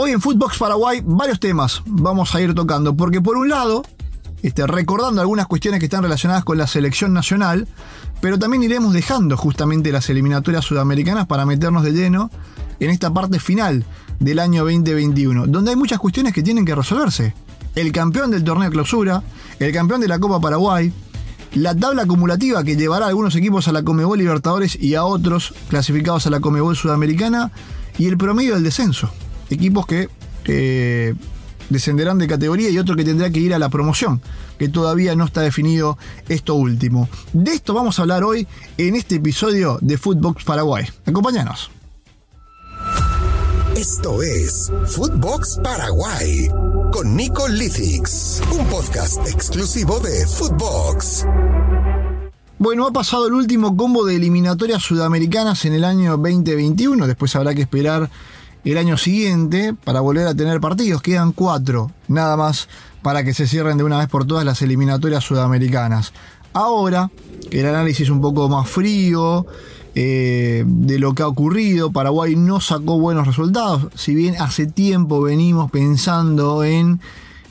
Hoy en Footbox Paraguay varios temas vamos a ir tocando, porque por un lado, este, recordando algunas cuestiones que están relacionadas con la selección nacional, pero también iremos dejando justamente las eliminatorias sudamericanas para meternos de lleno en esta parte final del año 2021, donde hay muchas cuestiones que tienen que resolverse. El campeón del torneo clausura, el campeón de la Copa Paraguay, la tabla acumulativa que llevará a algunos equipos a la Comebol Libertadores y a otros clasificados a la Comebol Sudamericana, y el promedio del descenso. Equipos que eh, descenderán de categoría y otro que tendrá que ir a la promoción, que todavía no está definido esto último. De esto vamos a hablar hoy en este episodio de Footbox Paraguay. Acompáñanos. Esto es Footbox Paraguay con Nico Lithix, un podcast exclusivo de Footbox. Bueno, ha pasado el último combo de eliminatorias sudamericanas en el año 2021, después habrá que esperar el año siguiente para volver a tener partidos. Quedan cuatro, nada más, para que se cierren de una vez por todas las eliminatorias sudamericanas. Ahora, el análisis un poco más frío eh, de lo que ha ocurrido, Paraguay no sacó buenos resultados, si bien hace tiempo venimos pensando en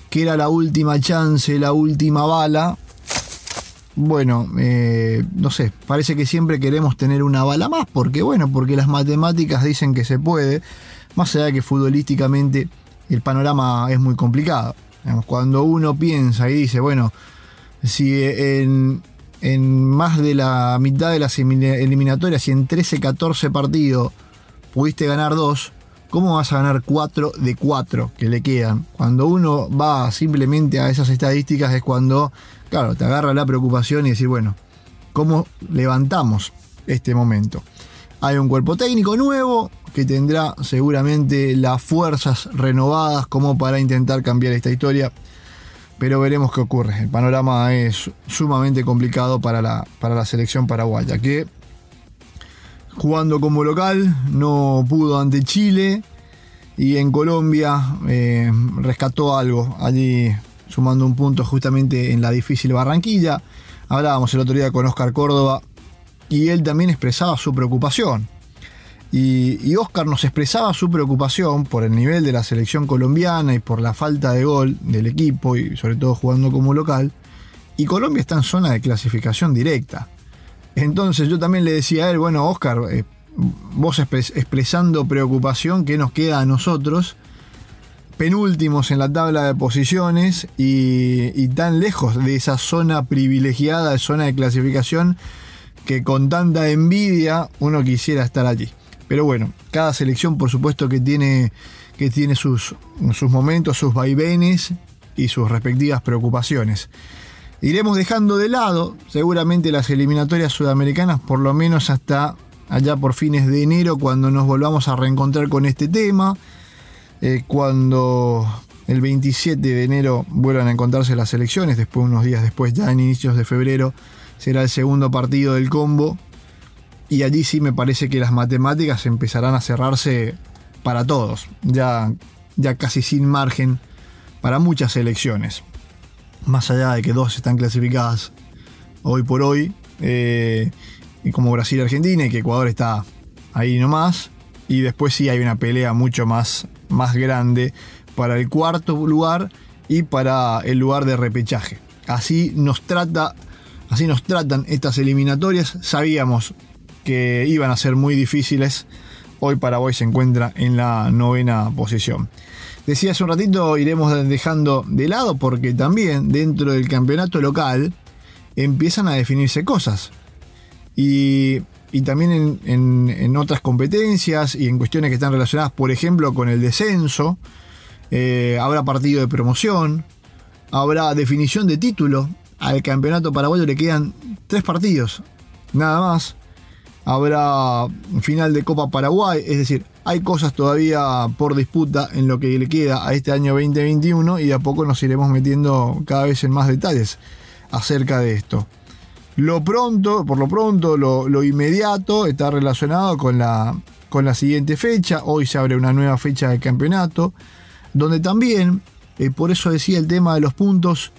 que era la última chance, la última bala, bueno, eh, no sé, parece que siempre queremos tener una bala más, porque bueno, porque las matemáticas dicen que se puede, más allá de que futbolísticamente el panorama es muy complicado. cuando uno piensa y dice, bueno, si en, más de la mitad de las eliminatorias y en 13, 14 partidos pudiste ganar dos, ¿cómo vas a ganar 4 de 4 que le quedan? Cuando uno va simplemente a esas estadísticas es cuando, claro, te agarra la preocupación y decir, bueno, ¿cómo levantamos este momento? Hay un cuerpo técnico nuevo que tendrá seguramente las fuerzas renovadas como para intentar cambiar esta historia. Pero veremos qué ocurre. El panorama es sumamente complicado para la, para la selección paraguaya, que jugando como local no pudo ante Chile y en Colombia eh, rescató algo allí sumando un punto justamente en la difícil Barranquilla. Hablábamos el otro día con Oscar Córdoba y él también expresaba su preocupación. Y, Oscar nos expresaba su preocupación por el nivel de la selección colombiana y por la falta de gol del equipo y sobre todo jugando como local. Y Colombia está en zona de clasificación directa. Entonces yo también le decía a él, bueno, Oscar, eh, vos expresando preocupación, ¿qué nos queda a nosotros? Penúltimos en la tabla de posiciones y, y tan lejos de esa zona privilegiada, de zona de clasificación que con tanta envidia uno quisiera estar allí. Pero bueno, cada selección por supuesto que tiene, que tiene sus, sus momentos, sus vaivenes y sus respectivas preocupaciones. Iremos dejando de lado seguramente las eliminatorias sudamericanas por lo menos hasta allá por fines de enero cuando nos volvamos a reencontrar con este tema, eh, cuando el 27 de enero vuelvan a encontrarse las elecciones, después unos días después, ya en inicios de febrero, será el segundo partido del combo. Y allí sí me parece que las matemáticas empezarán a cerrarse para todos, ya, ya casi sin margen para muchas elecciones. Más allá de que dos están clasificadas hoy por hoy, eh, como Brasil y Argentina, y que Ecuador está ahí nomás. Y después sí hay una pelea mucho más, más grande para el cuarto lugar y para el lugar de repechaje. Así nos trata Así nos tratan estas eliminatorias. Sabíamos que iban a ser muy difíciles. Hoy Paraguay se encuentra en la novena posición. Decía hace un ratito, iremos dejando de lado porque también dentro del campeonato local empiezan a definirse cosas. Y, también en, otras competencias y en cuestiones que están relacionadas, por ejemplo, con el descenso. Eh, habrá partido de promoción, habrá definición de título al campeonato paraguayo le quedan tres partidos, nada más. Habrá final de Copa Paraguay, es decir, hay cosas todavía por disputa en lo que le queda a este año 2021 y de a poco nos iremos metiendo cada vez en más detalles acerca de esto. Lo pronto, por lo pronto, lo, inmediato está relacionado con la, con la siguiente fecha. Hoy se abre una nueva fecha de campeonato, donde también, eh, por eso decía el tema de los puntos,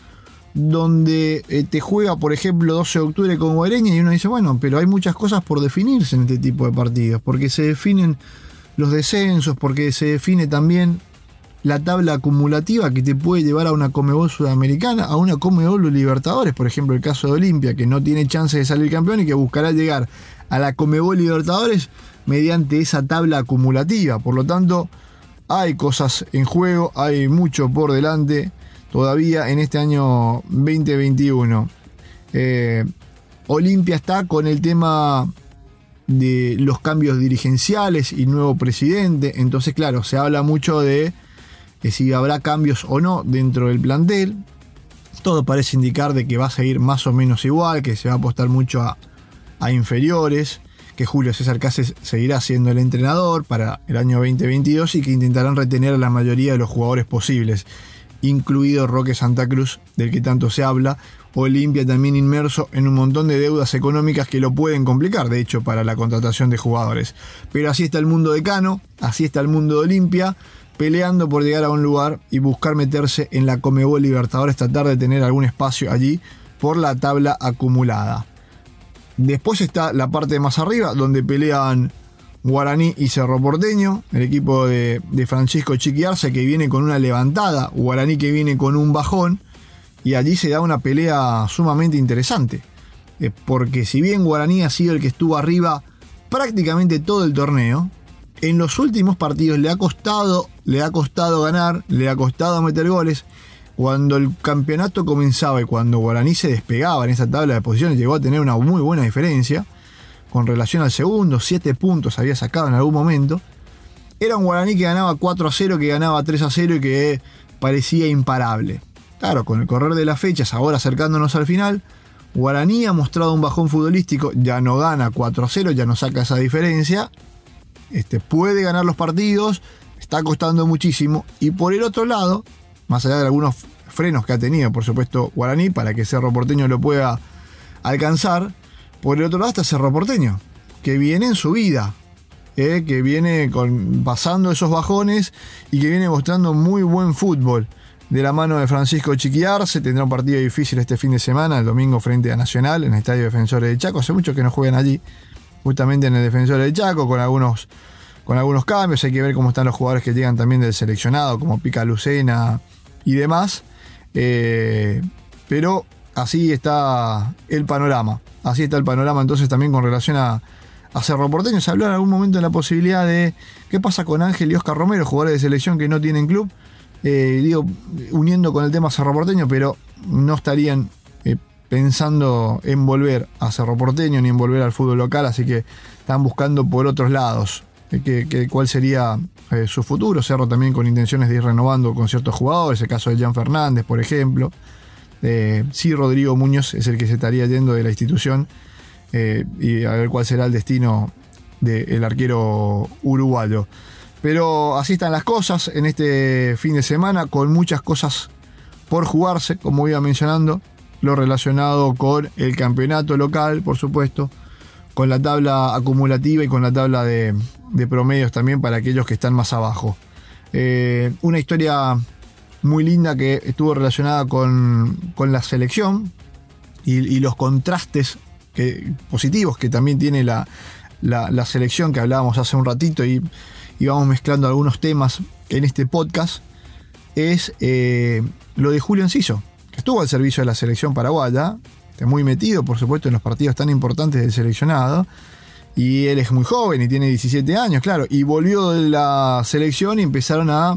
donde eh, te juega, por ejemplo, 12 de octubre con Guareña y uno dice, bueno, pero hay muchas cosas por definirse en este tipo de partidos, porque se definen los descensos, porque se define también la tabla acumulativa que te puede llevar a una Comebol Sudamericana, a una Comebol Libertadores, por ejemplo el caso de Olimpia, que no tiene chance de salir campeón y que buscará llegar a la Comebol Libertadores mediante esa tabla acumulativa. Por lo tanto, hay cosas en juego, hay mucho por delante todavía en este año 2021. Eh, Olimpia está con el tema de los cambios dirigenciales y nuevo presidente, entonces claro, se habla mucho de si habrá cambios o no dentro del plantel. Todo parece indicar de que va a seguir más o menos igual, que se va a apostar mucho a, a inferiores, que Julio César Cáceres seguirá siendo el entrenador para el año 2022 y que intentarán retener a la mayoría de los jugadores posibles, incluido Roque Santa Cruz, del que tanto se habla, Olimpia también inmerso en un montón de deudas económicas que lo pueden complicar, de hecho, para la contratación de jugadores. Pero así está el mundo de Cano, así está el mundo de Olimpia, peleando por llegar a un lugar y buscar meterse en la Comebol Libertadores, tratar de tener algún espacio allí por la tabla acumulada. Después está la parte más arriba, donde pelean Guaraní y Cerro Porteño, el equipo de, Francisco Chiquiarse que viene con una levantada, Guaraní que viene con un bajón, y allí se da una pelea sumamente interesante. Eh, porque si bien Guaraní ha sido el que estuvo arriba prácticamente todo el torneo, en los últimos partidos le ha costado, le ha costado ganar, le ha costado meter goles. Cuando el campeonato comenzaba y cuando Guaraní se despegaba en esa tabla de posiciones, llegó a tener una muy buena diferencia con relación al segundo, 7 puntos había sacado en algún momento. Era un Guaraní que ganaba 4 a 0, que ganaba 3 a 0 y que parecía imparable. Claro, con el correr de las fechas, ahora acercándonos al final, Guaraní ha mostrado un bajón futbolístico, ya no gana 4 a 0, ya no saca esa diferencia. Este, puede ganar los partidos, está costando muchísimo. Y por el otro lado, más allá de algunos frenos que ha tenido, por supuesto, Guaraní, para que Cerro Porteño lo pueda alcanzar. Por el otro lado está Cerro Porteño, que viene en su vida, eh, que viene pasando esos bajones y que viene mostrando muy buen fútbol. De la mano de Francisco Chiquiarse, tendrá un partido difícil este fin de semana, el domingo frente a Nacional, en el Estadio Defensores de Chaco. Hace mucho que no juegan allí, justamente en el Defensores de Chaco, con algunos, con algunos cambios. Hay que ver cómo están los jugadores que llegan también del seleccionado, como Pica Lucena, y demás. Eh, pero así está el panorama. Así está el panorama entonces también con relación a, Cerro Porteño. Se habló en algún momento de la posibilidad de qué pasa con Ángel y Oscar Romero, jugadores de selección que no tienen club. Eh, digo, uniendo con el tema Cerro Porteño, pero no estarían eh, pensando en volver a Cerro Porteño ni en volver al fútbol local, así que están buscando por otros lados que, cuál sería eh, su futuro. Cerro también con intenciones de ir renovando con ciertos jugadores, el caso de Jan Fernández, por ejemplo. Eh, sí, Rodrigo Muñoz es el que se estaría yendo de la institución eh, y a ver cuál será el destino del arquero uruguayo. Pero así están las cosas en este fin de semana, con muchas cosas por jugarse, como iba mencionando, lo relacionado con el campeonato local, por supuesto, con la tabla acumulativa y con la tabla de, promedios también para aquellos que están más abajo. Eh, una historia muy linda que estuvo relacionada con, la selección y, los contrastes positivos que también tiene la, selección que hablábamos hace un ratito y, vamos mezclando algunos temas en este podcast, es eh, lo de Julio Enciso, que estuvo al servicio de la selección paraguaya, muy metido, por supuesto, en los partidos tan importantes del seleccionado. Y él es muy joven y tiene 17 años, claro. Y volvió de la selección y empezaron a,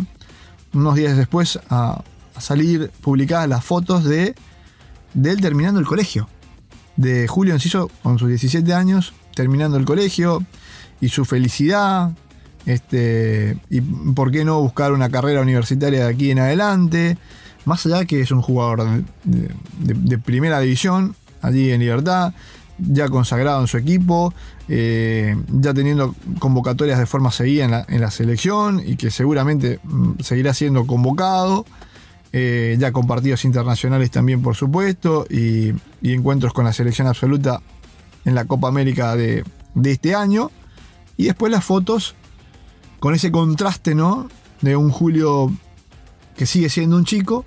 unos días después, a, salir publicadas las fotos de, de él terminando el colegio. De Julio Enciso con sus 17 años, terminando el colegio y su felicidad. Este, y por qué no buscar una carrera universitaria de aquí en adelante más allá que es un jugador de, primera división, allí en libertad, ya consagrado en su equipo, eh, ya teniendo convocatorias de forma seguida en la, selección y que seguramente mm, seguirá siendo convocado, eh, ya con partidos internacionales también por supuesto, y, encuentros con la selección absoluta en la Copa América de, este año, y después las fotos con ese contraste, ¿no? De un Julio que sigue siendo un chico,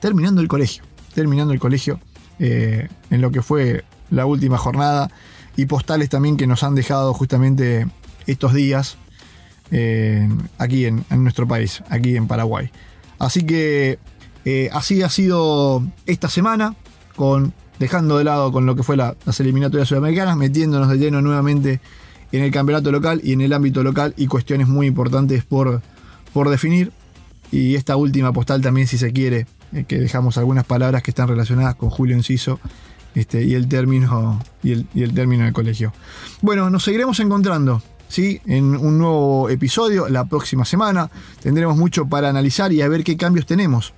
terminando el colegio, terminando el colegio eh, en lo que fue la última jornada y postales también que nos han dejado justamente estos días eh, aquí en, nuestro país, aquí en Paraguay. Así que eh, así ha sido esta semana, con, dejando de lado con lo que fue las eliminatorias sudamericanas, metiéndonos de lleno nuevamente en el campeonato local y en el ámbito local y cuestiones muy importantes por, por definir. Y esta última postal también, si se quiere, eh, que dejamos algunas palabras que están relacionadas con Julio Enciso este, y, el término, y, el, término del colegio. Bueno, nos seguiremos encontrando ¿sí? en un nuevo episodio la próxima semana. Tendremos mucho para analizar y a ver qué cambios tenemos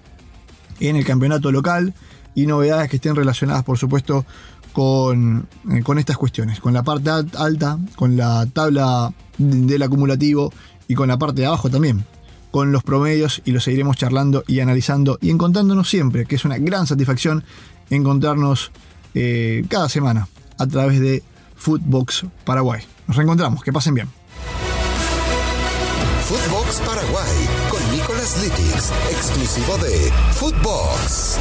en el campeonato local y novedades que estén relacionadas, por supuesto, con, eh, con estas cuestiones, con la parte alta, con la tabla del acumulativo y con la parte de abajo también, con los promedios y lo seguiremos charlando y analizando y encontrándonos siempre, que es una gran satisfacción encontrarnos eh, cada semana a través de Footbox Paraguay. Nos reencontramos, que pasen bien. Footbox Paraguay con Nicolas Litix, exclusivo de Footbox.